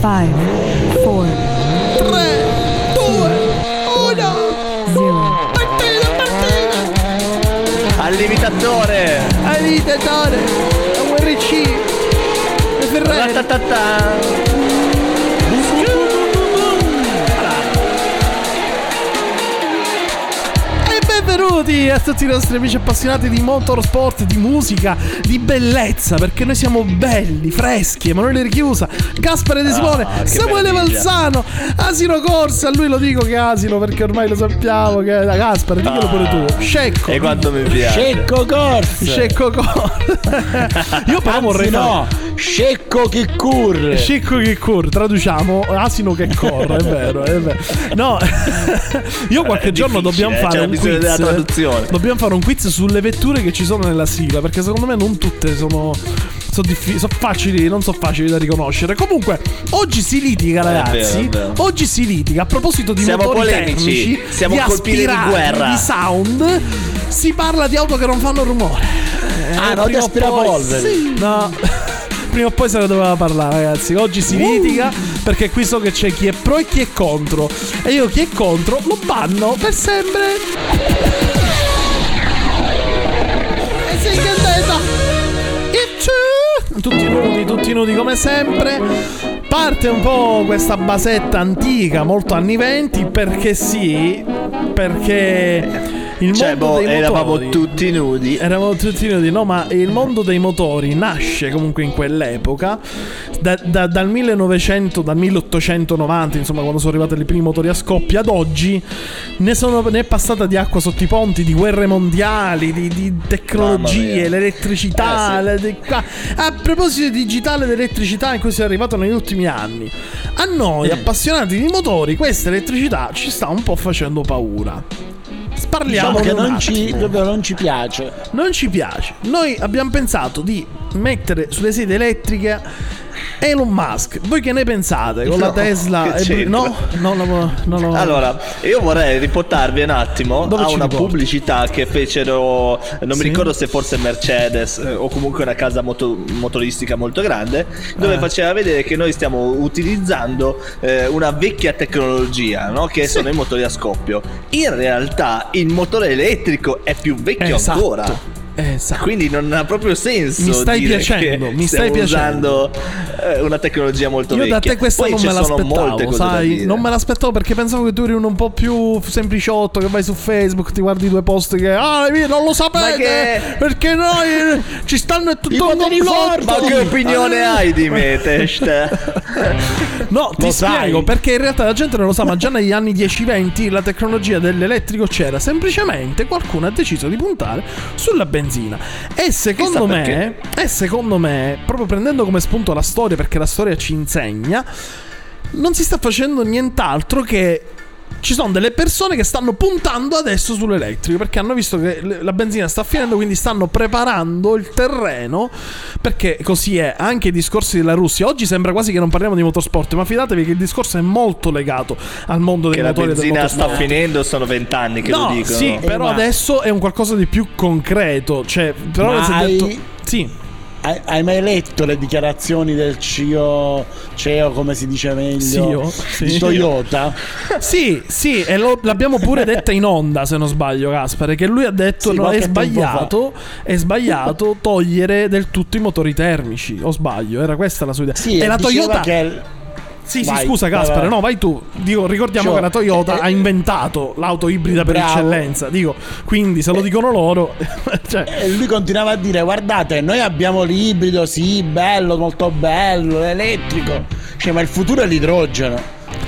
Five, four, 3, 2, 1. zero. Partita, partita. Al limitatore. Alitatore. A URC. E Ferrari. Benvenuti a tutti i nostri amici appassionati di motorsport, di musica, di bellezza, perché noi siamo belli, freschi, Emanuele Richiusa, Gaspare De Simone, Ah, Samuele. Valzano, Asino Corsa, a lui lo dico che è Asino perché ormai lo sappiamo che è Gaspare, diglielo pure tu, Scecco. E quanto mi piace. Scecco Corsa. Scecco Corsa. Io però vorrei Anzi, fare- no, Scecco che corre. Scicco che corre, traduciamo asino che corre, è vero, è vero. No, io qualche giorno dobbiamo fare un quiz. della traduzione. Dobbiamo fare un quiz sulle vetture che ci sono nella sigla, perché secondo me non tutte sono sono diffi- sono facili, non sono facili da riconoscere. Comunque, oggi si litiga, ragazzi. vero, è vero. Oggi si litiga a proposito di Siamo motori polemici, tecnici, siamo di colpiti di aspirati, guerra. di sound. Si parla di auto che non fanno rumore. Ah, Eh, no, di aspirapolvere. Sì. No. Prima o poi se ne doveva parlare, ragazzi. Oggi si litiga perché qui so che c'è chi è pro e chi è contro. E io chi è contro lo banno per sempre. E sei contenta? Tutti nudi, tutti nudi come sempre. Parte un po' questa basetta antica, molto anni 20, perché sì, perché il Cioè, mondo boh, dei eravamo motori- tutti nudi. Eravamo tutti nudi, no, ma il mondo dei motori nasce comunque in quell'epoca, da- da- dal 1900, dal 1890, insomma, quando sono arrivati i primi motori a scoppio, ad oggi ne, sono, ne è passata di acqua sotto i ponti, di guerre mondiali, di, di tecnologie, l'elettricità. Eh, sì. le- qua- a proposito di digitale ed elettricità in cui si è arrivato negli ultimi anni, a noi appassionati di motori, questa elettricità ci sta un po' facendo paura. Sparliamo Diciamo che non ci, non ci piace. Non ci piace. Noi abbiamo pensato di mettere sulle sedie elettriche Elon Musk. Voi che ne pensate? Con la No, Tesla? che e- no, no, no, no. Allora, io vorrei riportarvi un attimo Dove a una riporti? pubblicità che fecero, non Sì? mi ricordo se forse Mercedes eh, o comunque una casa moto- motoristica molto grande, dove Eh. faceva vedere che noi stiamo utilizzando eh, una vecchia tecnologia, no? che sono i motori a scoppio. In realtà il motore elettrico è più vecchio Esatto. ancora. Esatto. Quindi non ha proprio senso. Mi stai piacendo, mi stai piacendo. usando eh, una tecnologia molto Io vecchia. da te questa Poi non me l'aspettavo, sai? Non me l'aspettavo perché pensavo che tu eri uno un po' più sempliciotto, che vai su Facebook, ti guardi due post che ah, non lo sapete, che- perché noi ci stanno tutto I un complotto. Ma che opinione hai di me, Test? No, ti Lo sai. spiego perché in realtà la gente non lo sa, ma già negli anni 10-20 la tecnologia dell'elettrico c'era, semplicemente qualcuno ha deciso di puntare sulla benzina. E secondo me, e secondo me, proprio prendendo come spunto la storia, perché la storia ci insegna, non si sta facendo nient'altro che ci sono delle persone che stanno puntando adesso sull'elettrico perché hanno visto che la benzina sta finendo, quindi stanno preparando il terreno. Perché così è anche i discorsi della Russia. Oggi sembra quasi che non parliamo di motorsport, ma fidatevi che il discorso è molto legato al mondo dei che la motori del benzina sta finendo, sono vent'anni che no, lo dicono. sì, però ma- adesso è un qualcosa di più concreto. Cioè, però Ma si è hai- detto. Sì. Hai, hai mai letto le dichiarazioni del CEO, CEO come si dice meglio, CEO, sì. di Toyota? Sì, sì, e lo- l'abbiamo pure detta in onda, se non sbaglio, Gaspare, che lui ha detto Sì, no, è sbagliato, è sbagliato togliere del tutto i motori termici, o sbaglio, era questa la sua idea. Sì, e la Toyota che Sì, sì, Vai, scusa vai, Gaspare, no, vai tu. Dico, ricordiamo Cioè, che la Toyota eh, ha inventato l'auto ibrida per bravo. eccellenza. Dico, quindi se lo dicono loro, cioè, E lui continuava a dire: Guardate, noi abbiamo l'ibrido, sì, bello, molto bello, l'elettrico. Cioè, ma il futuro è l'idrogeno,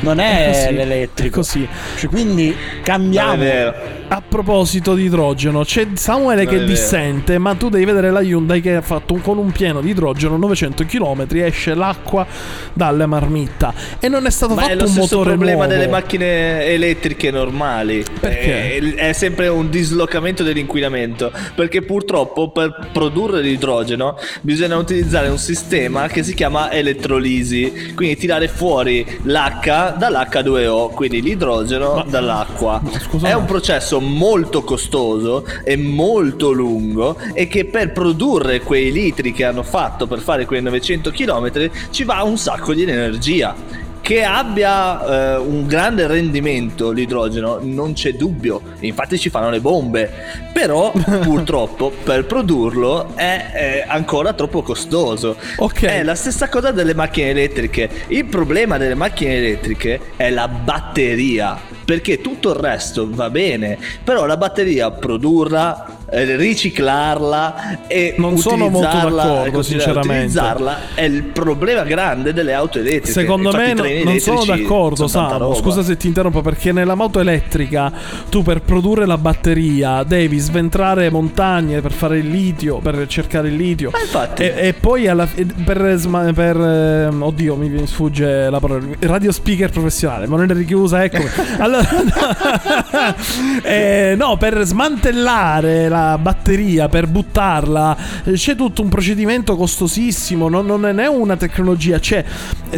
non è, È così, l'elettrico. è così. Cioè, quindi cambiamo. è. A proposito di idrogeno, c'è Samuele Non che è dissente, ma tu devi vedere la Hyundai che ha fatto un- con un pieno di idrogeno 900 km esce l'acqua dalle marmitta e non è stato Ma è fatto lo un motore problema nuovo. delle macchine elettriche normali. Perché? È, è sempre un dislocamento dell'inquinamento. Perché purtroppo per produrre l'idrogeno bisogna utilizzare un sistema che si chiama elettrolisi. Quindi tirare fuori l'H dall'H2O, quindi l'idrogeno dall'acqua. scusa, È ma- un processo molto costoso e molto lungo e che per produrre quei litri che hanno fatto per fare quei 900 km ci va un sacco di energia. Che abbia eh, un grande rendimento l'idrogeno non c'è dubbio, infatti ci fanno le bombe, però purtroppo per produrlo è, è ancora troppo costoso. Ok. È la stessa cosa delle macchine elettriche. Il problema delle macchine elettriche è la batteria, perché tutto il resto va bene, però la batteria produrla, eh, riciclarla e Non sono molto d'accordo, sinceramente. utilizzarla è il problema grande delle auto elettriche. Secondo Infatti me no- non sono d'accordo, roba. Scusa se ti interrompo, perché nella moto elettrica tu per produrre la batteria devi sventrare montagne per fare il litio, per cercare il litio. E, e poi alla, per, per, ehm, oddio, mi sfugge la parola. Radio speaker professionale, ma non è richiusa, eccomi. allora, eh, no, per smantellare la batteria, per buttarla, eh, c'è tutto un procedimento costosissimo. Non, non è una tecnologia. C'è,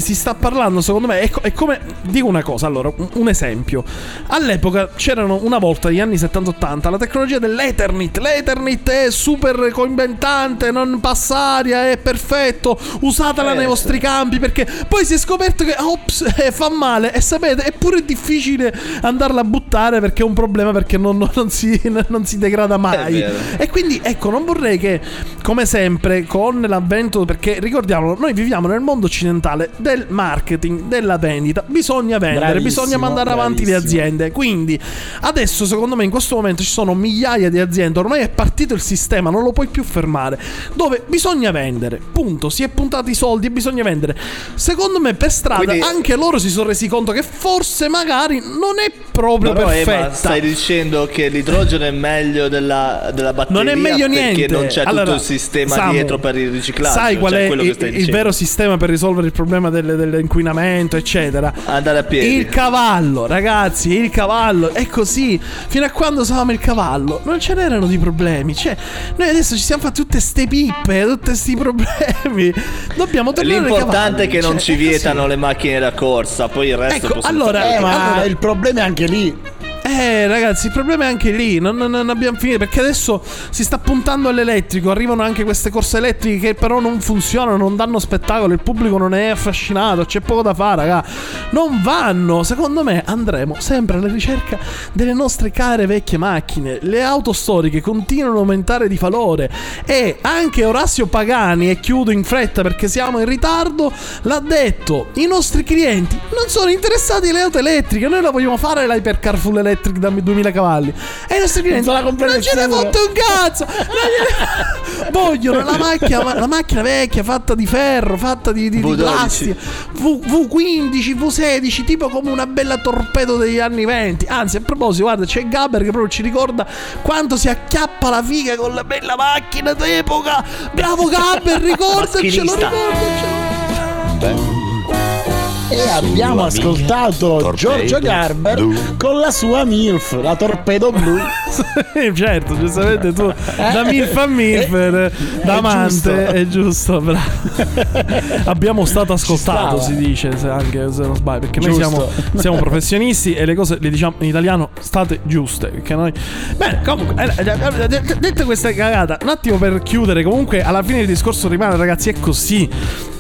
si sta parlando, secondo me, è, co- è come. Dico una cosa, allora, un, un esempio. All'epoca c'erano una volta, negli anni 70-80, la tecnologia dell'Ethernet. L'Ethernet è super coinventante, non passa aria, è perfetto. Usatela Eh, nei vostri campi perché poi si è scoperto che ops, eh, fa male. E sapete, è pure difficile andarla a buttare perché è un problema perché non, non- si, non si degrada mai. E quindi ecco, non vorrei che, come sempre, con l'avvento, perché ricordiamolo, noi viviamo nel mondo occidentale del marketing, della vendita, bisogna vendere, Bravissimo, bisogna mandare avanti le bravissimo. aziende. Quindi adesso, secondo me, in questo momento ci sono migliaia di aziende, ormai è partito il sistema, non lo puoi più fermare, dove bisogna vendere, punto, si è puntati i soldi e bisogna vendere. Secondo me per strada Quindi- anche loro si sono resi conto che forse magari non è proprio Però perfetta. stai dicendo che l'idrogeno è meglio della, della batteria Non è meglio niente. perché non c'è Allora, tutto il sistema Samu, dietro per il riciclaggio. Sai qual cioè è il, il vero sistema per risolvere il problema del- dell'inquinamento, eccetera? Andare a piedi. Il cavallo, ragazzi, il cavallo. È così. Fino a quando usavamo il cavallo, non ce n'erano di problemi. Cioè, noi adesso ci siamo fatti tutte ste pippe, tutti questi problemi. Dobbiamo tornare L'importante è che non Cioè, ci è così. vietano le macchine da corsa, poi il resto Ecco, possiamo allora- fare Eh, ma allora- il problema è anche lì. Eh, ragazzi, il problema è anche lì. Non, non- non abbiamo finito. Perché adesso si sta puntando all'elettrico. Arrivano anche queste corse elettriche che però non funzionano, non danno spettacolo. Il pubblico non è affascinato. C'è poco da fare, raga. Non vanno. Secondo me andremo sempre alla ricerca delle nostre care vecchie macchine. Le auto storiche continuano a aumentare di valore. E anche Orazio Pagani, e chiudo in fretta perché siamo in ritardo, l'ha detto. I nostri clienti non sono interessati alle auto elettriche. Noi la vogliamo fare l'hypercar full electric da 2000 cavalli. E i nostri clienti se la comprano non ce ne fotte un cazzo. Non Vogliono la macchina, la macchina vecchia fatta di ferro, fatta di, di, di V12. plastica. V, V15, V16, tipo come una bella torpedo degli anni 20. Anzi, a proposito, guarda, c'è Gabber che proprio ci ricorda quanto si acchiappa la figa con la bella macchina d'epoca. Bravo Gabber, ricordacelo, ricordacelo. E abbiamo ascoltato Giorgio Garber blu. con la sua MILF, la torpedo blu. certo, giustamente tu da milf a milf, Eh, da è amante, giusto. è giusto, bravo. Abbiamo stato ascoltato, si dice, se anche se non sbaglio, perché noi Giusto. siamo, siamo professionisti e le cose le diciamo in italiano state giuste, perché noi Bene, comunque, eh, eh, eh, dette queste cagate, un attimo per chiudere, comunque alla fine il discorso rimane, ragazzi, è così.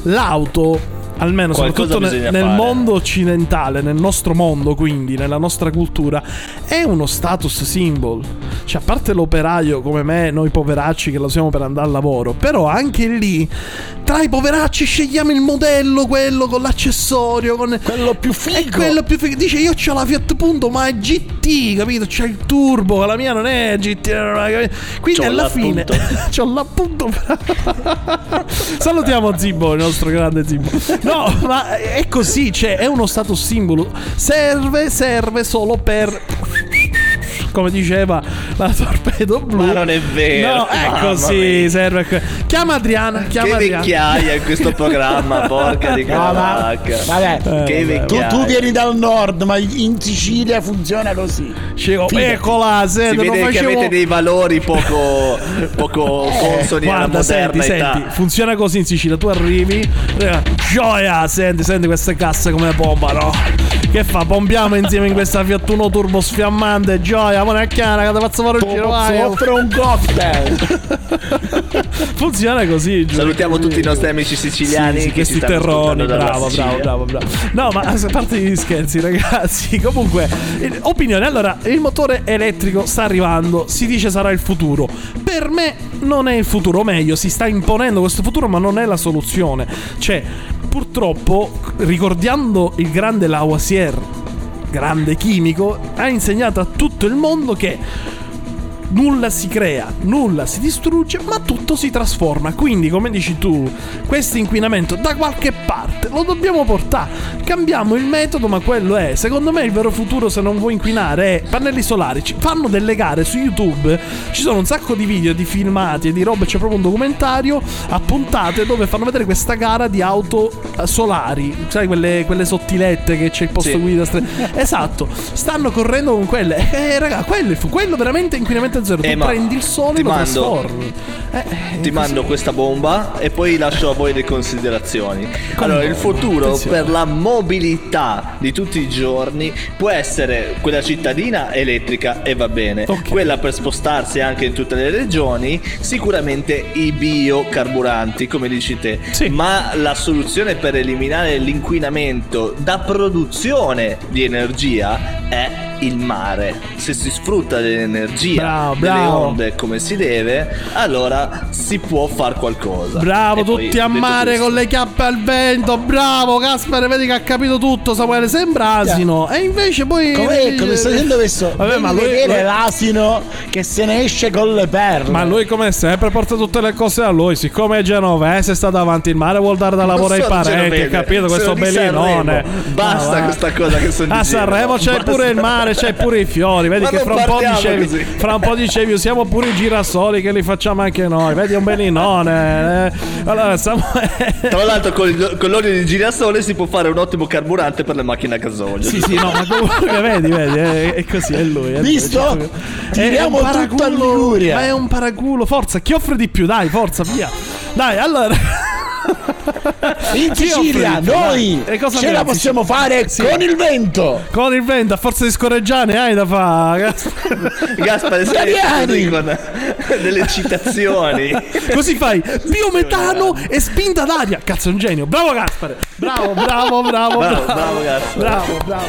L'auto Almeno Qualcosa soprattutto nel fare. mondo occidentale, nel nostro mondo, quindi nella nostra cultura, è uno status symbol. Cioè, a parte l'operaio come me, noi poveracci che lo siamo per andare al lavoro, però anche lì, tra i poveracci scegliamo il modello, quello con l'accessorio, con Quello più è figo. quello più figo. Dice io ho la Fiat Punto, ma è GT, capito? C'è il turbo, la mia non è GT. è- capito? Quindi C'ho alla fine c'ho l'appunto. Salutiamo Zibbo, il nostro grande Zibbo. No, ma è così, cioè è uno status simbolo. Serve, serve solo per come diceva la torpedo blu. Ma non è vero, No, così, mia. serve. que- Chiama Adriana, chiama Che Adriana. vecchiaia in questo programma, porca di No, ma- cavacca. vabbè, Eh, che vabbè. tu, vecchiaia. tu vieni dal nord, ma in Sicilia funziona così. Fidati. eccola, Si senti, non vede che facevo... avete dei valori poco, poco consoni alla Eh, Guarda, senti, moderna età. senti, funziona così in Sicilia. Tu arrivi, eh, gioia, senti, senti queste casse come pompano. Che fa? Pompiamo insieme in questa Fiat Uno Turbo sfiammante. Gioia, è chiara che ti faccio fare un giro. vai. Offrire un cocktail. Funziona così. giuro. Salutiamo tutti i nostri amici siciliani Sì, sì, che questi terroni, bravo, bravo, bravo, bravo. No, ma a parte gli scherzi, ragazzi. Comunque, opinione. Allora, il motore elettrico sta arrivando. Si dice sarà il futuro. Per me non è il futuro, o meglio, si sta imponendo questo futuro, ma non è la soluzione. Cioè, purtroppo, ricordando il grande Lavoisier, grande chimico, ha insegnato a tutto il mondo che nulla si crea, nulla si distrugge, ma tutto si trasforma. Quindi, come dici tu, questo inquinamento da qualche parte lo dobbiamo portare. Cambiamo il metodo, ma quello è. Secondo me il vero futuro, se non vuoi inquinare, è pannelli solari. Ci fanno delle gare su YouTube. Ci sono un sacco di video, di filmati e di robe. C'è proprio un documentario a puntate dove fanno vedere questa gara di auto eh, solari. Sai, quelle, quelle sottilette che c'è il posto Sì. guida. stre- esatto, stanno correndo con quelle. Eh, raga, quello, quello veramente inquinamento zero. Eh, tu prendi il sole e lo mando- trasformi. Eh, eh, Ti così. mando questa bomba e poi lascio a voi le considerazioni. Allora, il bomba, futuro attenzione. per la mobilità di tutti i giorni può essere quella cittadina elettrica e va bene. Ok. Quella per spostarsi anche in tutte le regioni, sicuramente i biocarburanti, come dici te. Sì. Ma la soluzione per eliminare l'inquinamento da produzione di energia è il mare. Se si sfrutta dell'energia Bravo, delle bravo. onde come si deve, allora si può far qualcosa. Bravo, E poi, tutti a detto mare questo- con le chiappe al vento. Bravo, Gaspare, vedi che ha capito tutto. Samuele sembra asino. E invece poi. Come, come stai dicendo questo? Vabbè, ma lui- lui- l'asino che se ne esce con le perle. Ma lui come sempre porta tutte le cose a lui, siccome è genovese, è stato davanti il mare, vuol dare da lavoro ai parenti, genovese, capito? Questo bellinone. Basta va. questa cosa che sono A Sanremo c'è pure il mare, c'è pure i fiori, vedi Ma che fra un po' dicevi, fra un po' dicevi usiamo pure i girasoli che li facciamo anche noi, vedi un bellinone. eh. Allora, Samuele Tra l'altro con, con l'olio di girasole si può fare un ottimo carburante per le macchine a gasolio. Sì, sì, no, ma comunque vedi, vedi, è, è così, è lui. È lui, Visto? è proprio- Tiriamo tutto a Liguria. Ma è un paraculo, forza, chi offre di più? Dai, forza, via. Dai, allora. In Sicilia noi e ce la possiamo fare Sì. con il vento. Con il vento, a forza di scorreggiare, hai da fare. Gaspare sei con delle citazioni. Così fai biometano e spinta d'aria. Cazzo, è un genio. Bravo Gaspare. Bravo, bravo, bravo. Bravo, bravo, Gaspare. Bravo, bravo.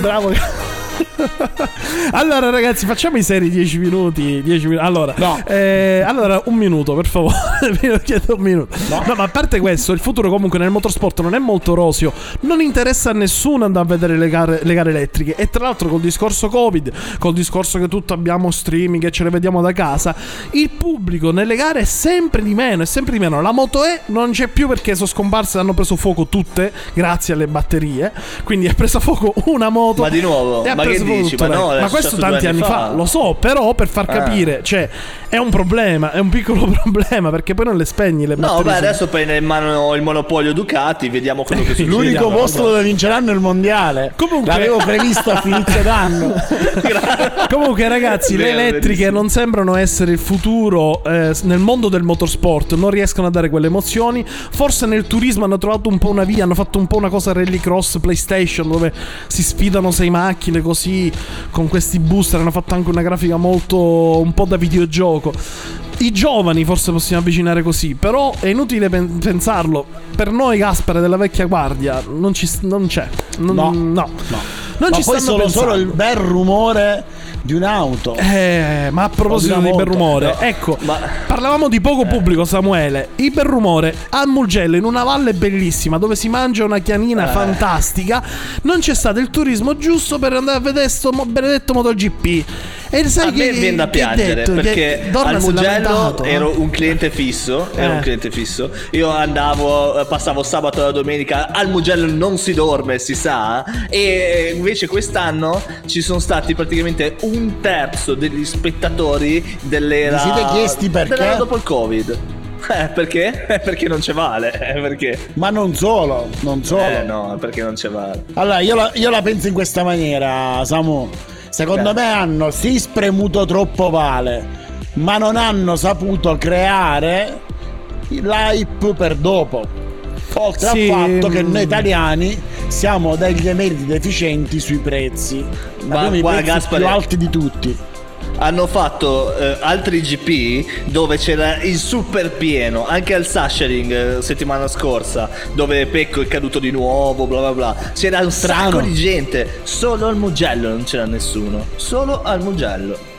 Bravo. Allora ragazzi facciamo i seri 10 minuti 10 minuti Allora No. eh, Allora un minuto per favore Vi chiedo un minuto no. ma a parte questo Il futuro comunque nel motorsport non è molto rosio Non interessa a nessuno andare a vedere le gare, le gare elettriche E tra l'altro col discorso covid Col discorso che tutto abbiamo streaming E ce le vediamo da casa Il pubblico nelle gare è sempre di meno È sempre di meno La Moto E non c'è più perché sono scomparse Hanno preso fuoco tutte Grazie alle batterie Quindi è presa fuoco una moto Ma di nuovo? ha Ma preso dici? Ma no, ma questo tanti anni fa. fa. Lo so, però per far Ah. capire, cioè, è un problema, è un piccolo problema perché poi non le spegni le No, batterie. beh, sono- adesso prende in mano il monopolio Ducati, vediamo quello che succede. L'unico posto dove vinceranno il mondiale. Comunque- l'avevo previsto a inizio d'anno. Comunque, ragazzi, le elettriche non sembrano essere il futuro eh, nel mondo del motorsport. Non riescono a dare quelle emozioni. Forse nel turismo hanno trovato un po' una via. Hanno fatto un po' una cosa rallycross PlayStation dove si sfidano sei macchine così con questi booster. Hanno fatto anche una grafica molto un po' da videogioco. I giovani forse possiamo avvicinare così, però è inutile pen- pensarlo. Per noi, Gaspare della vecchia guardia, non, ci, non c'è. Non, No. no. Non Ma ci poi solo, pensando. solo il bel rumore di un'auto. Eh, ma a proposito di bel moto. ecco, ma- parlavamo di poco pubblico, Samuele. Il bel rumore a Mugello, in una valle bellissima dove si mangia una chianina Eh. fantastica, non c'è stato il turismo giusto per andare a vedere sto mo- benedetto MotoGP. E sai A me che- viene da che piangere detto? Che perché Dorna al Mugello eh. ero un cliente fisso, ero Eh. un cliente fisso. Io andavo, eh, passavo sabato e domenica, al Mugello non si dorme, si sa, e invece quest'anno ci sono stati praticamente un terzo degli spettatori dell'era Vi siete chiesti perché? dopo il Covid. Eh, perché? Eh, perché non ci vale, eh, perché? Ma non solo, non solo. Eh no, perché non ci vale. Allora, io la, io la penso in questa maniera, Samu. Secondo Beh. me hanno sì spremuto troppo vale, ma non hanno saputo creare l'hype per dopo. Oltre Sì, al fatto che mm. noi italiani siamo degli emeriti deficienti sui prezzi. Ma Abbiamo i prezzi Gaspare- più alti di tutti. Hanno fatto eh, altri GP dove c'era il super pieno, anche al Sashering eh, settimana scorsa, dove Pecco è caduto di nuovo, bla bla bla. C'era un Strano. sacco di gente, solo al Mugello non c'era nessuno, solo al Mugello.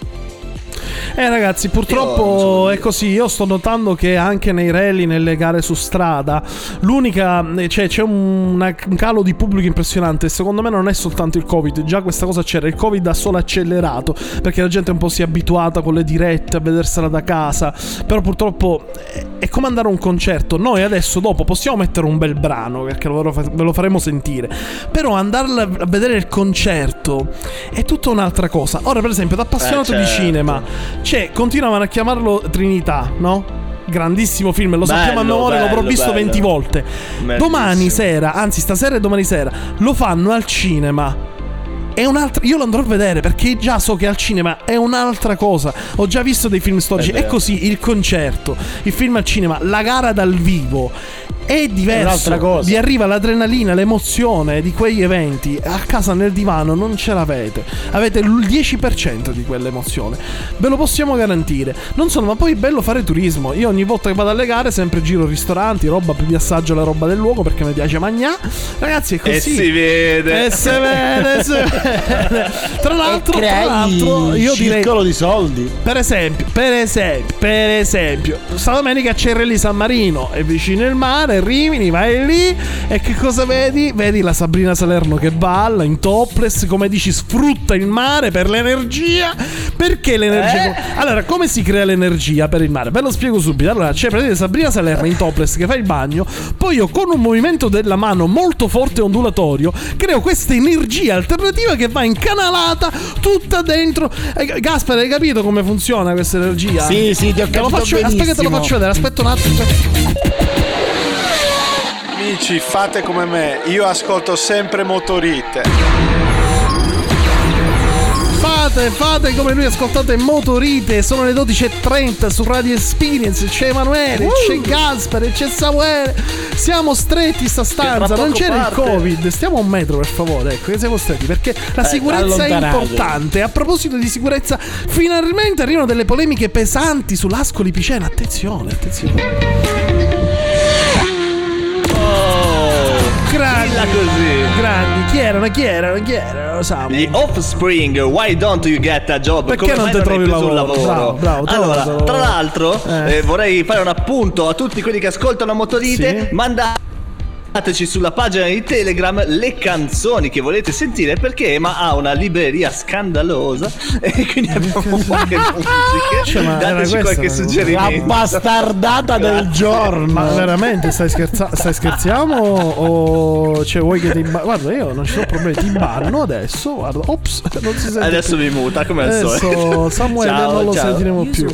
Eh ragazzi, purtroppo è così. Io sto notando che anche nei rally, nelle gare su strada, l'unica. eh, cioè, c'è un, un calo di pubblico impressionante. Secondo me non è soltanto il Covid. Già questa cosa c'era. Il Covid ha solo accelerato. Perché la gente un po' si è abituata con le dirette a vedersela da casa. Però purtroppo è, è come andare a un concerto. Noi adesso, dopo, possiamo mettere un bel brano. Perché ve lo, faremo sentire. Però andare a vedere il concerto è tutta un'altra cosa. Ora, per esempio, da appassionato Eh, di certo. cinema, cioè, continuavano a chiamarlo Trinità, no? Grandissimo film, lo sappiamo a Bello, memoria, l'avrò bello, visto bello. 20 volte. Domani sera, anzi stasera e domani sera, lo fanno al cinema. È un'altra. Io lo andrò a vedere perché già so che al cinema è un'altra cosa. Ho già visto dei film storici. È È, così il concerto, il film al cinema, la gara dal vivo. È diverso. un'altra cosa. Vi arriva l'adrenalina, l'emozione di quegli eventi. A casa nel divano non ce l'avete. Avete il 10% di quell'emozione. Ve lo possiamo garantire. Non solo, ma poi è bello fare turismo. Io ogni volta che vado alle gare sempre giro ristoranti, roba, vi assaggio la roba del luogo perché mi piace mangiare. Ragazzi, è così. E si vede. E si vede, si vede. Tra l'altro, tra crei l'altro, io un direi circolo di soldi. per esempio, per esempio, per esempio, sta domenica c'è il Rally San Marino, è vicino il mare, Rimini, vai lì e che cosa vedi? Vedi la Sabrina Salerno che balla in topless, come dici, sfrutta il mare per l'energia. Perché l'energia? Allora, come si crea l'energia per il mare? Ve lo spiego subito. Allora, c'è praticamente Sabrina Salerno in topless che fa il bagno, poi io con un movimento della mano molto forte e ondulatorio creo questa energia alternativa che va incanalata tutta dentro. Eh, Gaspar, hai capito come funziona questa energia? Sì, sì, ti ho Te lo capito faccio, aspetta che te lo faccio vedere, aspetta un attimo. Amici, fate come me, io ascolto sempre Motorite. Fate, fate come lui, ascoltate Motorite, sono le 12.30 su Radio Experience, c'è Emanuele, c'è Gaspare, c'è Samuele, siamo stretti in sta stanza, non c'era parte. il Covid, stiamo a un metro per favore, ecco che siamo stretti, perché la sicurezza è importante, a proposito di sicurezza, finalmente arrivano delle polemiche pesanti sull'Ascoli Picena, attenzione, attenzione. Dilla così. grandi, chi erano, chi erano, chi erano, Samu? Gli Offspring, why don't you get a job? Perché Come non hai trovi un lavoro? Bravo, bravo, allora, trovatelo. tra l'altro, Eh. eh, vorrei fare un appunto a tutti quelli che ascoltano Motorite. Sì. Mandateci sulla pagina di Telegram le canzoni che volete sentire perché Ema ha una libreria scandalosa e quindi abbiamo poche musiche. Cioè, Dateci qualche cosa. La suggerimento. bastardata del giorno. Ma veramente stai, scherza- stai scherziamo? O cioè, vuoi che ti ba- Guarda, io non ci sono problemi, ti banno adesso. Guarda, ops, non si sente. Adesso più. mi muta come al Adesso solito. Samuele Ciao, non lo ciao. sentiremo più.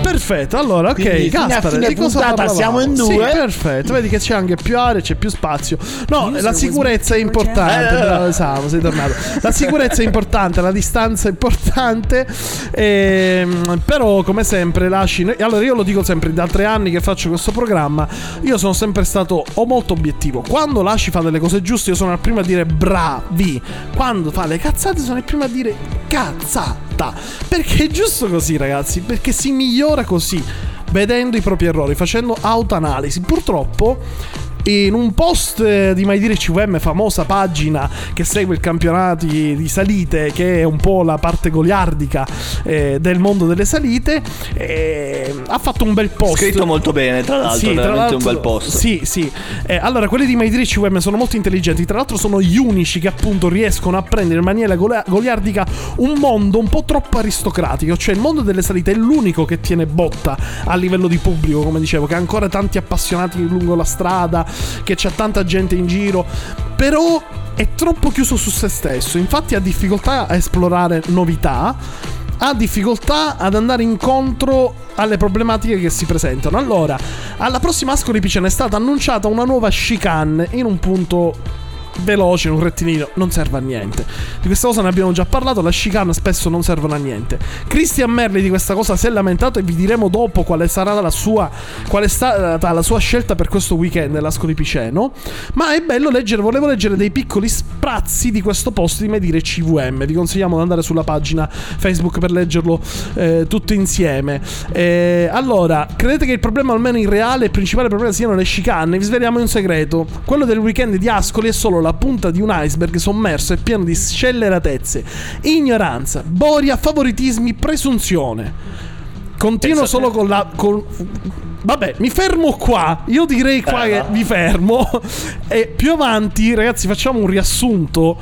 Perfetto, allora, ok, Quindi, Gaspare, fine di cosa puntata siamo in Sì, due. perfetto, vedi che c'è anche più area, c'è più spazio. No, la sicurezza è importante, channel. bravo Samu, sei tornato. La sicurezza è importante, la distanza è importante, ehm, però come sempre lasci... Allora io lo dico sempre, da tre anni che faccio questo programma, io sono sempre stato o molto obiettivo. Quando lasci fa delle cose giuste io sono il primo a dire bravi. Quando fa le cazzate sono il primo a dire cazzata. Perché è giusto così ragazzi, perché si migliora così vedendo i propri errori, facendo autoanalisi. Purtroppo in un post eh, di Mai Dire CVM, famosa pagina che segue il campionato di salite, che è un po' la parte goliardica eh, del mondo delle salite, eh, ha fatto un bel post. Scritto molto bene, tra l'altro, Sì, tra veramente l'altro- un bel post. Sì, sì. Eh, allora, quelli di Mai Dire CVM sono molto intelligenti. Tra l'altro, sono gli unici che appunto riescono a prendere in maniera goliardica un mondo un po' troppo aristocratico. Cioè, il mondo delle salite è l'unico che tiene botta a livello di pubblico, come dicevo, che ha ancora tanti appassionati lungo la strada, che c'è tanta gente in giro. Però è troppo chiuso su se stesso. Infatti, ha difficoltà a esplorare novità ha difficoltà ad andare incontro alle problematiche che si presentano. Allora, alla prossima Ascoli Piceno è stata annunciata una nuova chicane in un punto veloce, un rettilineo, non serve a niente. Di questa cosa ne abbiamo già parlato, la chicane spesso non servono a niente. Christian Merli di questa cosa si è lamentato e vi diremo dopo quale sarà la sua qual è stata la sua scelta per questo weekend all'Ascoli Piceno, ma è bello leggere, volevo leggere dei piccoli sprazzi di questo post di Medire CVM. Vi consigliamo di andare sulla pagina Facebook per leggerlo eh, tutto insieme. Eh, allora, credete che il problema almeno in reale, il principale problema siano le chicane? Vi sveliamo un segreto. Quello del weekend di Ascoli è solo la punta di un iceberg sommerso e pieno di scelleratezze, ignoranza, boria, favoritismi, presunzione. Continuo solo con la. con- Vabbè, mi fermo qua. Io direi qua Eh, che va. mi fermo. E più avanti, ragazzi, facciamo un riassunto.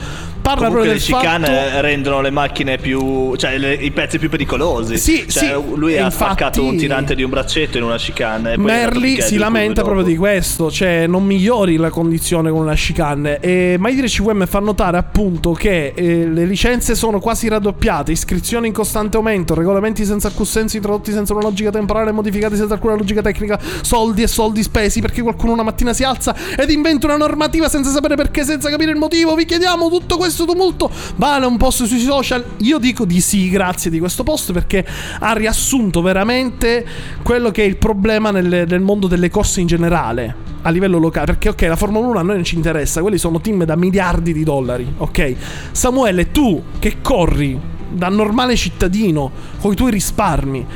Parla Comunque proprio le del chicane fatto. rendono le macchine più. cioè le- i pezzi più pericolosi. Sì, Cioè, sì, Lui ha infatti- spaccato un tirante di un braccetto in una chicane. Merli si lamenta proprio dopo. di questo, cioè non migliori la condizione con una chicane. E Mai dire CVM fa notare appunto che eh, le licenze sono quasi raddoppiate, iscrizioni in costante aumento, regolamenti senza alcun senso introdotti senza una logica temporale, modificati senza alcuna logica tecnica, soldi e soldi spesi perché qualcuno una mattina si alza ed inventa una normativa senza sapere perché, senza capire il motivo. Vi chiediamo tutto questo tumulto. Vale un post sui social? Io dico di sì, grazie di questo post perché ha riassunto veramente quello che è il problema nel, nel mondo delle corse in generale a livello locale. Perché, ok, la Formula 1 a noi non ci interessa, quelli sono team da miliardi di dollari, ok? Samuele, tu che corri da normale cittadino con i tuoi risparmi.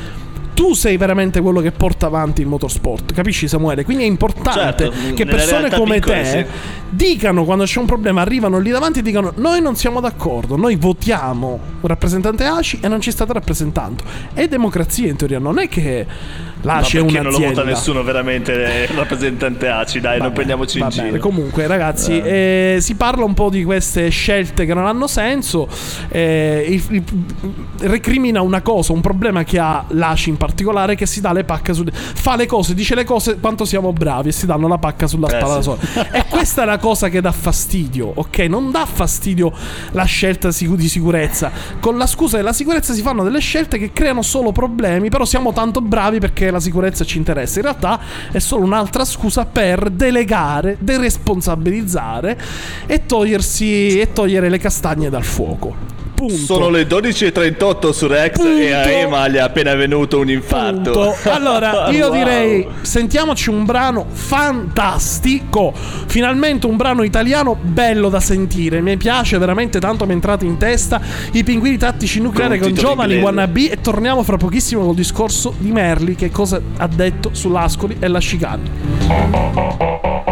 Tu sei veramente quello che porta avanti il motorsport, capisci Samuele? Quindi è importante Certo, che persone come piccole, te sì. dicano quando c'è un problema, arrivano lì davanti e dicono noi non siamo d'accordo, noi votiamo un rappresentante ACI e non ci state rappresentando. È democrazia in teoria, non è che Ma l'ACI è perché non lo un'azienda. vota nessuno veramente eh, rappresentante ACI, dai, non Vabbè, prendiamoci in va giro. Comunque, ragazzi, eh, si parla un po' di queste scelte che non hanno senso. eh, il- il- recrimina una cosa, un problema che ha l'ACI in particolare, che si dà le pacche su. Fa le cose, dice le cose quanto siamo bravi e si danno la pacca sulla Eh, spalla da sì. sola. e questa è la cosa che dà fastidio, ok? Non dà fastidio la scelta di sicurezza. Con la scusa della sicurezza si fanno delle scelte che creano solo problemi, però siamo tanto bravi perché la sicurezza ci interessa. In realtà è solo un'altra scusa per delegare, deresponsabilizzare e togliersi e togliere le castagne dal fuoco. Punto. Sono le 12.38 su Rex Punto. e a Ema gli è appena venuto un infarto. Punto. Allora, io Wow. direi sentiamoci un brano fantastico. Finalmente un brano italiano bello da sentire. Mi piace veramente tanto, mi è entrato in testa. I pinguini tattici nucleari Con con, giovani wannabe e torniamo fra pochissimo col discorso di Merli che cosa ha detto sull'Ascoli e la chicane.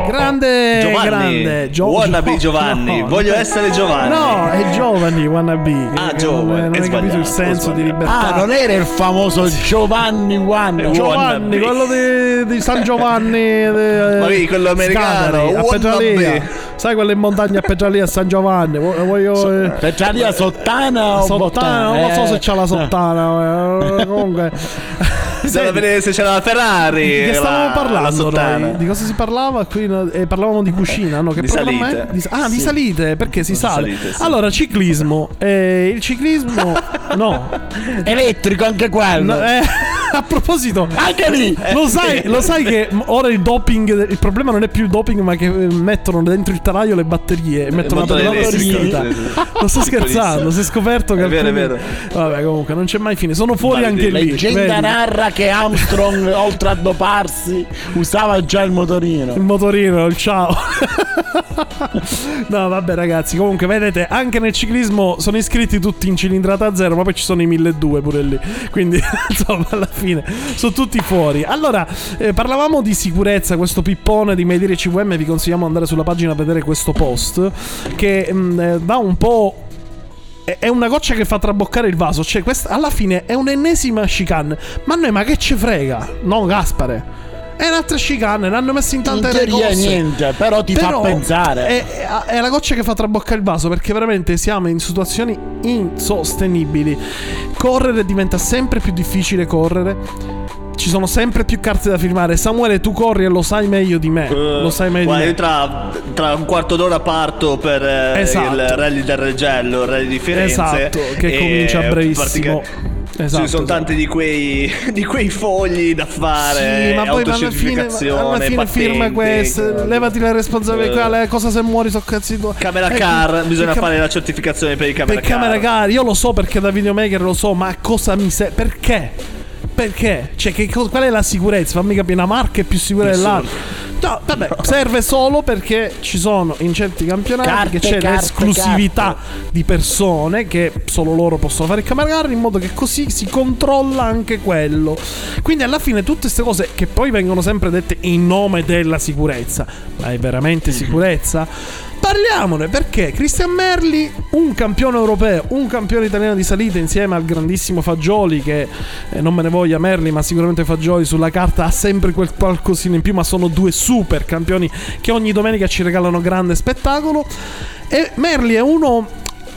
Grande Giovanni, grande Gio- wannabe Giovanni, no, voglio essere Giovanni. No, è Giovanni wannabe. Ah, Che giovane, Non, non hai capito il senso di libertà. Ah, non era il famoso Giovanni One. Giovanni, Wannabe. quello di, di San Giovanni. di- Ma sì, quello americano, Scatari, a. Petralia. Sai quelle in montagna a Petralia a San Giovanni? Vo- Voglio. eh, Petralia sottana o sottana, bottana? non lo so se Eh. c'ha la sottana. eh, Comunque. Bisogna vedere se c'era la Ferrari. di che stavamo la- parlando noi? Di cosa si parlava? Qui eh, parlavamo di cucina, no? Che Di salite. Di- ah, di salite, perché si sale. salite, sì. Allora, ciclismo. Eh, il ciclismo. no. Elettrico anche quello. No, eh, a proposito, Anche lì. Lo sai, lo sai che ora il doping. Il problema non è più il doping, ma che eh, mettono dentro il telaio le batterie e mettono una motore batteria. Non sto scherzando, si è scoperto che. È vero, è alcuni- vero. Vabbè, comunque, non c'è mai fine. Sono fuori Maledetti. anche lì. Leggenda vedi? narra che Armstrong, oltre a doparsi, usava già il motorino. Il motorino, il ciao. no, vabbè, ragazzi. Comunque, vedete, anche nel ciclismo sono iscritti tutti in cilindrata zero, ma poi ci sono i 1200 pure lì. Quindi, insomma, alla fine sono tutti fuori. Allora, eh, parlavamo di sicurezza, questo pippone di Medire CVM, vi consigliamo di andare sulla pagina a vedere questo post che mh, eh, dà un po' è una goccia che fa traboccare il vaso. Cioè, questa, alla fine è un'ennesima chicane. Ma noi, ma che ci frega? No, Gaspare. È un'altra chicane, l'hanno messo in tante teoria cose. niente, però ti Però fa pensare. È, è- è la goccia che fa traboccare il vaso perché veramente siamo in situazioni insostenibili. Correre diventa sempre più difficile correre. Ci sono sempre più carte da firmare. Samuele, tu corri e lo sai meglio di me. lo sai meglio Guarda, di io me. tra, tra un quarto d'ora parto per eh, Esatto. il rally del Regello, il rally di Firenze. Esatto, che comincia a brevissimo. pratica- Esatto, Ci sono esatto. tanti di quei, di quei fogli da fare. Sì, ma poi alla fine, alla fine firma patenti. questo, levati la responsabilità, Eh. cosa se muori so cazzi tuoi. Camera Ecco, car, bisogna cam- fare la certificazione per i camera per camera car, io lo so perché da videomaker lo so, ma cosa mi serve? Perché? Perché? Cioè, che qual è la sicurezza? Fammi capire, una marca è più sicura Nessuno. dell'altra. No, vabbè, serve solo perché ci sono in certi campionati Carte, che c'è carte, l'esclusività di persone che solo loro possono fare il camera car in modo che così si controlla anche quello. Quindi alla fine tutte queste cose che poi vengono sempre dette in nome della sicurezza, ma è veramente sicurezza? Parliamone perché Christian Merli, un campione europeo, un campione italiano di salita insieme al grandissimo Fagioli che eh, non me ne voglia Merli, ma sicuramente Fagioli sulla carta ha sempre quel qualcosina in più, ma sono due super campioni che ogni domenica ci regalano grande spettacolo e Merli è uno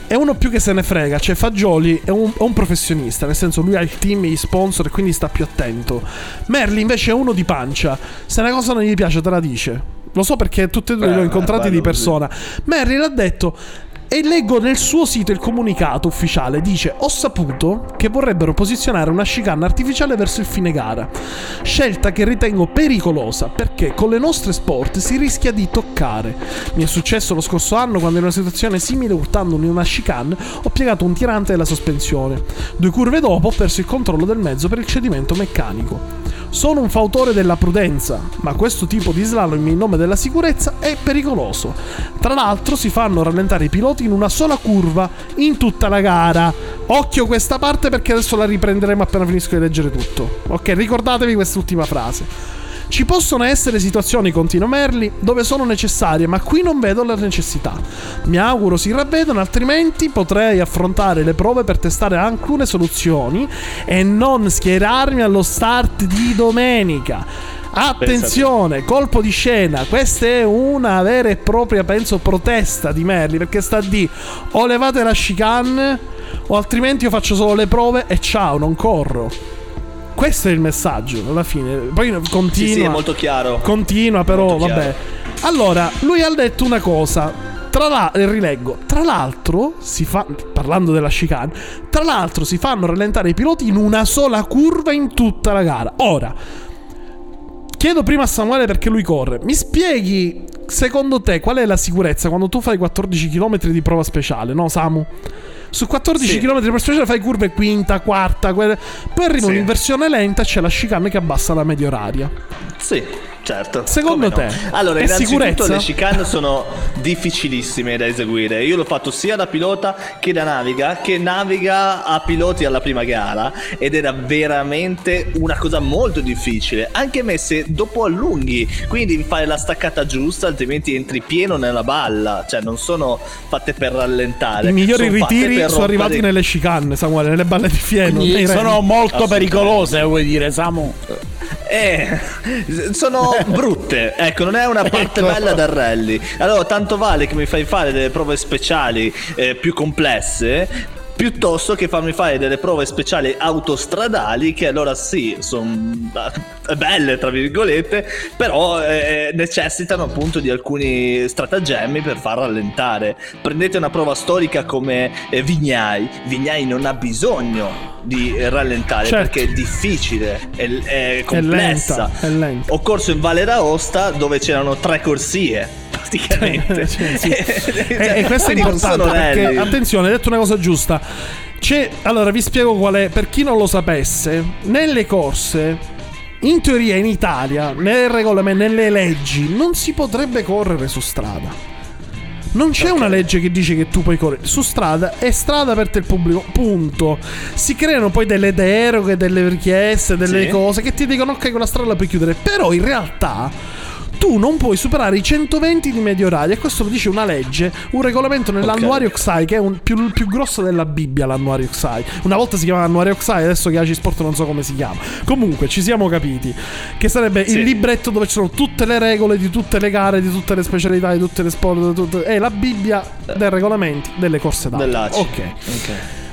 è uno più che se ne frega, cioè Fagioli è un, è un professionista, nel senso lui ha il team, gli sponsor e quindi sta più attento. Merli invece è uno di pancia, se una cosa non gli piace te la dice. Lo so perché tutti e due li ho Eh, incontrati di persona. Merli l'ha detto e leggo nel suo sito il comunicato ufficiale, dice ho saputo che vorrebbero posizionare una chicane artificiale verso il fine gara, scelta che ritengo pericolosa perché con le nostre sport si rischia di toccare. Mi è successo lo scorso anno quando in una situazione simile urtando in una chicane ho piegato un tirante della sospensione. Due curve dopo ho perso il controllo del mezzo per il cedimento meccanico. Sono un fautore della prudenza, ma questo tipo di slalom in nome della sicurezza è pericoloso. Tra l'altro si fanno rallentare i piloti in una sola curva in tutta la gara. Occhio questa parte perché adesso la riprenderemo appena finisco di leggere tutto. Ok, ricordatevi quest'ultima frase. Ci possono essere situazioni, continua Merli, dove sono necessarie, ma qui non vedo la necessità. Mi auguro si ravvedano, altrimenti potrei affrontare le prove per testare alcune soluzioni e non schierarmi allo start di domenica. Attenzione, colpo di scena, questa è una vera e propria, penso, protesta di Merli, perché sta di o levate la chicane o altrimenti io faccio solo le prove e ciao, non corro. Questo è il messaggio alla fine. Poi continua. Sì, sì, è molto chiaro. Continua, però, Molto vabbè. Allora, lui ha detto una cosa. Tra l'altro, rileggo. Tra l'altro, si fa. Parlando della chicane. Tra l'altro, si fanno rallentare i piloti in una sola curva in tutta la gara. Ora, chiedo prima a Samuele perché lui corre. Mi spieghi, secondo te, qual è la sicurezza quando tu fai 14 km di prova speciale, no, Samu? Su 14 Sì. km prova speciale fai curve quinta, quarta, poi arriva Sì. un'inversione lenta e c'è la chicane che abbassa la media oraria. Sì, certo. Secondo Come no? te, Allora, innanzitutto sicurezza? le chicane sono difficilissime da eseguire. Io l'ho fatto sia da pilota che da naviga, che naviga a piloti alla prima gara ed era veramente una cosa molto difficile, anche messe dopo allunghi, quindi fare la staccata giusta, altrimenti entri pieno nella balla, cioè non sono fatte per rallentare. I migliori ritiri sono arrivati nelle chicane, Samuele, nelle balle di fieno. Quindi sono molto pericolose, vuoi dire, Samu? Eh, sono brutte, ecco, non è una parte Ecco. bella del rally. Allora, tanto vale che mi fai fare delle prove speciali eh, più complesse. Piuttosto che farmi fare delle prove speciali autostradali, che allora sì, sono belle, tra virgolette, però eh, necessitano appunto di alcuni stratagemmi per far rallentare. Prendete una prova storica come eh, Vignai, Vignai non ha bisogno di rallentare Certo. perché è difficile, è, è È complessa. lenta, è lenta. Ho corso in Valle d'Aosta dove c'erano tre corsie, praticamente. Cioè, sì. e, e questo è Quindi non importante perché, rally. attenzione, hai detto una cosa giusta. C'è, allora vi spiego qual è, per chi non lo sapesse, nelle corse, in teoria in Italia, nel regolamento, nelle leggi, non si potrebbe correre su strada. Non c'è una legge che dice che tu puoi correre. Su strada è strada aperta al pubblico, punto. Si creano poi delle deroghe, delle richieste, delle Sì. cose che ti dicono ok, quella strada la puoi chiudere. Però in realtà tu non puoi superare i 120 di media oraria e questo lo dice una legge, un regolamento nell'annuario XAI che è un, più, il più grosso della Bibbia l'annuario XAI. Una volta si chiamava annuario XAI, adesso che Aci Sport non so come si chiama. Comunque ci siamo capiti che sarebbe Sì. il libretto dove ci sono tutte le regole di tutte le gare, di tutte le specialità, di tutte le sport, tutte- è la Bibbia dei regolamenti delle corse d'acqua. Dell'ACI. Ok.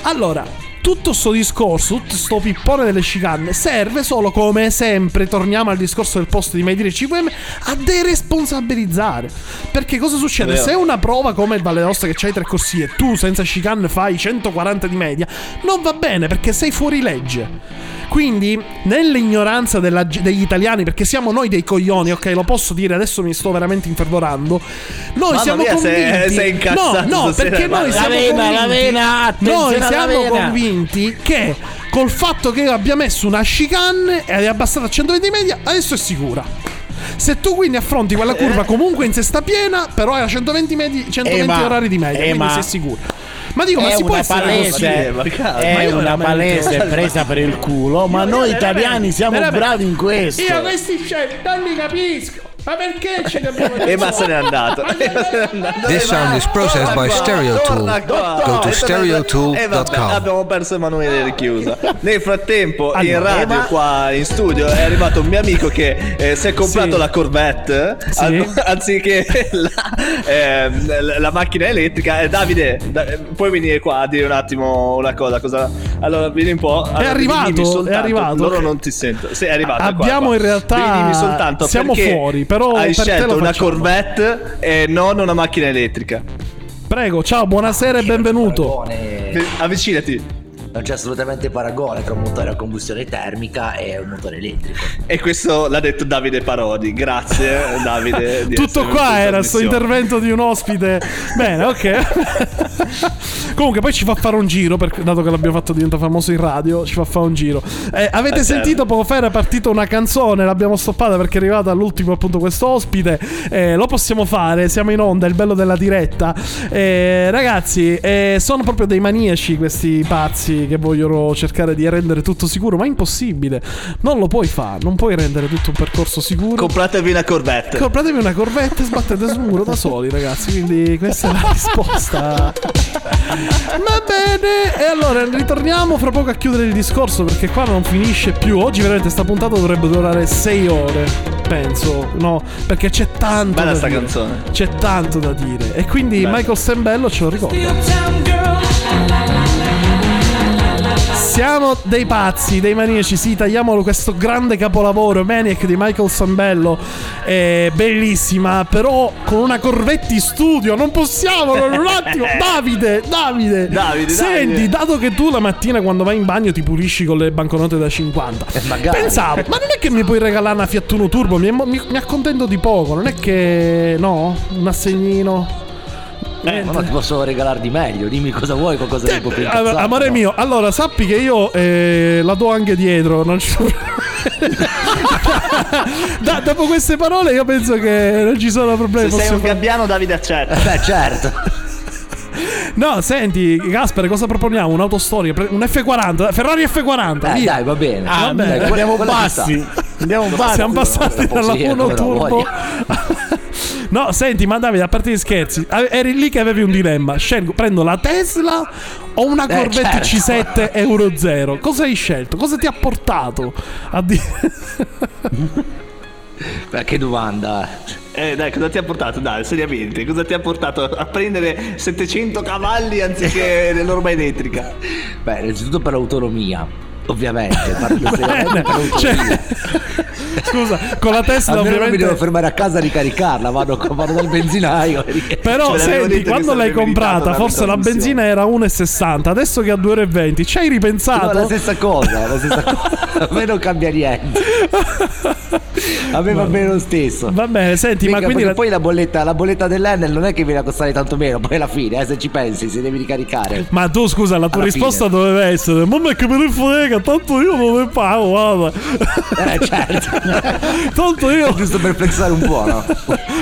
Allora, tutto sto discorso, tutto sto pippone delle chicane serve solo come sempre, torniamo al discorso del posto di Maidire CVM, a deresponsabilizzare. Perché cosa succede? Se una prova come il Valle d'Aosta che c'hai tre corsie, tu senza chicane fai 140 di media, non va bene perché sei fuori legge. Quindi, nell'ignoranza della- degli italiani, perché siamo noi dei coglioni, ok, lo posso dire, adesso mi sto veramente infervorando. Noi Mamma siamo mia, sei- convinti. sei incazzato no, no, perché noi siamo La vena, la convinti- vena, attenzione Noi siamo vena. Convinti che col fatto che io abbia messo una chicane e abbia abbassato a 120 di media, adesso è sicura. Se tu quindi affronti quella curva comunque in sesta piena, però hai a 120, medi- 120 Eh, ma- orari di media, eh, quindi ma- sei sicuro. Ma dico, ma si può palese, così? Eh, ma ma è io una palese presa per il culo, ma noi italiani siamo bravi in questo. Io questi scelte non li capisco. Ma perché ce ne abbiamo E ma se n'è andato. Ma E ma se n'è andato. This sound is processed by Stereotool. Go to E stereotool.com. abbiamo perso Emanuele Richiusa. Nel frattempo, in radio, qua in studio, è arrivato un mio amico che eh, si è comprato Sì. la Corvette Sì. an- anziché la, ehm, la- macchina elettrica. Eh, Davide, da- eh, puoi venire qua a dire un attimo una cosa? cosa... Allora, vieni un po'. Allora, arrivato, dimmi è arrivato, Loro non ti sentono. Sì, è arrivato. Abbiamo qua. in realtà- dirmi soltanto siamo perché fuori, però hai scelto una facciamo. Corvette e non una macchina elettrica. Prego, ciao, buonasera e benvenuto. Avvicinati. Non c'è assolutamente paragone tra un motore a combustione termica e un motore elettrico. E questo l'ha detto Davide Parodi. Grazie, Davide. Tutto qua era sto trasmissione. intervento di un ospite. Bene, ok. Comunque, poi ci fa fare un giro. perché- dato che l'abbiamo fatto diventare famoso in radio, ci fa fare un giro. Eh, avete Ah, certo. sentito poco fa? Era partita una canzone. L'abbiamo stoppata perché è arrivata all'ultimo, appunto, questo ospite. Eh, lo possiamo fare. Siamo in onda. È il bello della diretta. Eh, ragazzi, eh, sono proprio dei maniaci questi pazzi che vogliono cercare di rendere tutto sicuro. Ma è impossibile. Non lo puoi fare. Non puoi rendere tutto un percorso sicuro. Compratevi una Corvette. Compratevi una Corvette e sbattete sul muro da soli, ragazzi. Quindi questa è la risposta. Va bene. E allora ritorniamo fra poco a chiudere il discorso perché qua non finisce più. Oggi veramente sta puntata dovrebbe durare 6 ore. Penso, no? Perché c'è tanto Bella da sta dire. canzone. C'è tanto da dire. E quindi Bella. Michael Stembello ce lo ricorda. Siamo dei pazzi, dei maniaci. Sì, tagliamolo questo grande capolavoro Maniac di Michael Sambello. È bellissima, però con una Corvette in studio. Non possiamo, un attimo. Davide, Davide. Davide, Senti, Davide. dato che tu la mattina quando vai in bagno ti pulisci con le banconote da 50. magari. Pensavo, ma non è che mi puoi regalare una Fiat Uno Turbo? Mi, mi- mi accontento di poco. Non è che. No? Un assegnino. Ma no, ti posso regalare di meglio. Dimmi cosa vuoi, qualcosa di più Eh, amore no? mio, allora sappi che io eh, la do anche dietro. Non ci... Da- dopo queste parole, io penso che non ci sono problemi. Se sei un fare- gabbiano, Davide accetta. Beh, certo. No, senti, Gasper, cosa proponiamo? Un'autostoria, un F40, Ferrari F40. Eh, via. dai, va bene. Ah, Dai, bene. quella- Andiamo quella bassi. Andiamo bassi. Siamo passati dalla sì, 1 come no, turbo. No, senti, ma Davide, a parte gli scherzi, eri lì che avevi un dilemma. Scelgo, prendo la Tesla o una Eh, Corvette certo. C7 Euro 0. Cosa hai scelto? Cosa ti ha portato a dire? Beh, che domanda. Eh, dai, cosa ti ha portato? Dai, seriamente, cosa ti ha portato a prendere 700 cavalli anziché l'orma elettrica? Beh, innanzitutto per l'autonomia. Ovviamente. Cioè, scusa, con la Tesla Almeno non mi ovviamente devo fermare a casa a ricaricarla, vado, vado dal benzinaio. Però senti, quando l'hai comprata, forse la benzina era 1,60, adesso che a 2,20. Ci hai No, ripensato? la stessa cosa, la stessa cosa. A me non cambia niente. A me va bene lo stesso. Va bene, senti, Mica, ma quindi la- poi la bolletta, la bolletta dell'Enel non è che viene a costare tanto meno, poi alla fine, eh, se ci pensi, se devi ricaricare. Ma tu scusa, la tua Alla risposta fine. doveva essere: Ma me che me ne frega, tanto io non ne pago, guarda. Eh, certo. Tanto io Giusto per flexare un po', no?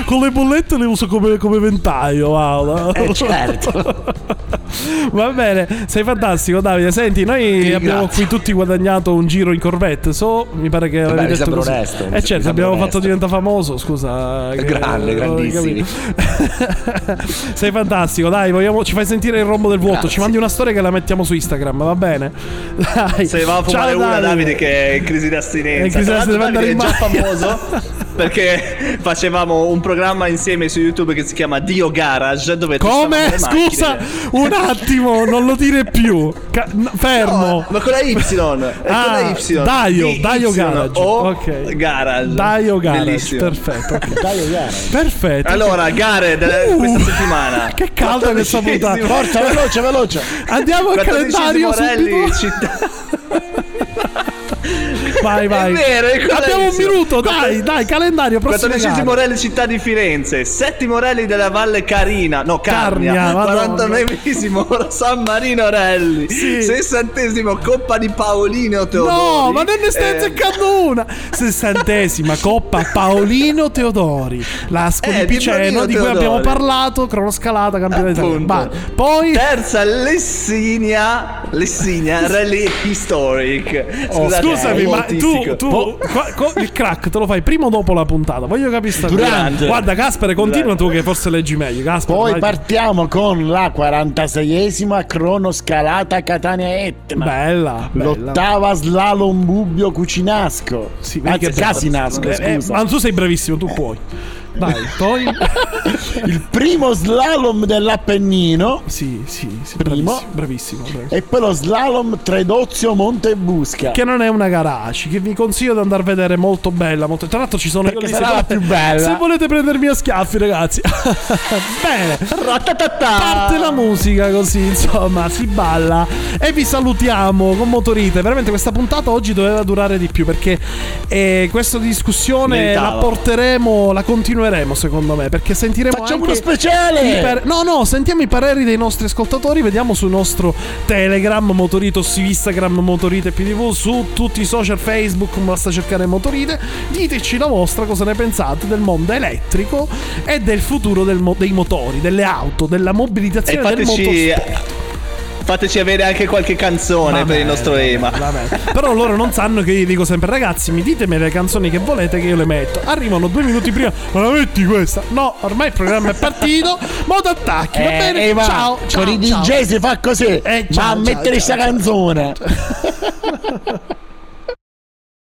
con le bollette le uso come, come ventaglio. Paola. Eh certo. Va bene, sei fantastico Davide. Senti, noi Sì, abbiamo grazie. qui tutti guadagnato un giro in Corvette. So, mi pare che avevi mi detto così. onesto, Eh certo, abbiamo onesto. fatto diventare famoso, scusa. che- Grande, capito. sei fantastico, dai, vogliamo- ci fai sentire il rombo del vuoto. Ci Grazie. mandi una storia che la mettiamo su Instagram, va bene? Dai. Se va a fumare Ciao, una Davide che è in crisi di È in astinenza. crisi di Tra l'altro astinenza, Davide è già famoso perché facevamo un programma insieme su YouTube che si chiama Dio Garage dove Come? Scusa, un attimo, non lo dire più. Ca- no, fermo. No, ma con la Y, è con Ah, la Y. Daio, D-Y Daio Garage. O Ok. Garage. Daio Garage, Bellissimo. perfetto. ok. Dai, Iara. Perfetto. Allora, gare della- Uh, questa settimana. Che calda questa 14esimo. puntata. Forza, veloce, veloce. Andiamo al 14esimo calendario rally subito. città. Vai, vai. Vero, Abbiamo un minuto, dai, dai, calendario, prossimo 14esimo rally città di Firenze, settimo rally della Valle Carina, no Carnia. 49esimo San Marino Rally, Sì. sessantesimo Coppa di Paolino Teodori. No, ma non ne stai Eh, azzeccando una. Sessantesima Coppa Paolino Teodori. La Scolipiceno Eh, Paolino di cui abbiamo parlato, cronoscalata, campione d'Italia. Poi Terza Lessinia, Lessinia Rally Historic. Oh, scusami, è ma tu, tu qua- co- il crack te lo fai prima o dopo la puntata? Voglio capire sta. Durante. Guarda, Gaspare, continua tu che forse leggi meglio. Gaspare, Poi vai. partiamo con la 46esima cronoscalata Catania Etna. Bella, bella. L'ottava slalom Bubbio Cucinasco. Sì, Anzi, che- Casinasco, Eh, eh, ma tu sei bravissimo, tu puoi. Dai, poi. Il primo slalom dell'Appennino. Sì, sì, sì Primo. bravissimo, bravissimo, bravissimo. E poi lo slalom Tredozio Montebusca. Che non è una garage, che vi consiglio di andare a vedere molto bella. Molto... Tra l'altro ci sono Perché io lì, sarà se la volete- più bella. Se volete prendermi a schiaffi, ragazzi. Bene. Parte la musica così, insomma, si balla. E vi salutiamo con Motorite. Veramente questa puntata oggi doveva durare di più perché eh, questa discussione Meritava. la porteremo, la continueremo secondo me, perché sentiremo Facciamo anche uno speciale! par- no, no, sentiamo i pareri dei nostri ascoltatori, vediamo sul nostro Telegram Motorito, su Instagram Motorite PDV, su tutti i social Facebook, basta cercare Motorite. Diteci la vostra, cosa ne pensate del mondo elettrico e del futuro del mo- dei motori, delle auto, della E mobilitazione del fateci, motorsport. Fateci avere anche qualche canzone per il nostro EMA. Vabbè. Però loro non sanno che io dico sempre ragazzi mi ditemi le canzoni che volete che io le metto. Arrivano due minuti prima, ma la metti questa? No, ormai il programma è partito, modo attacchi, va Eh, bene? eh, va, ciao, ciao, con i ciao. DJ si fa così. Eh, ciao, ma a mettere questa canzone.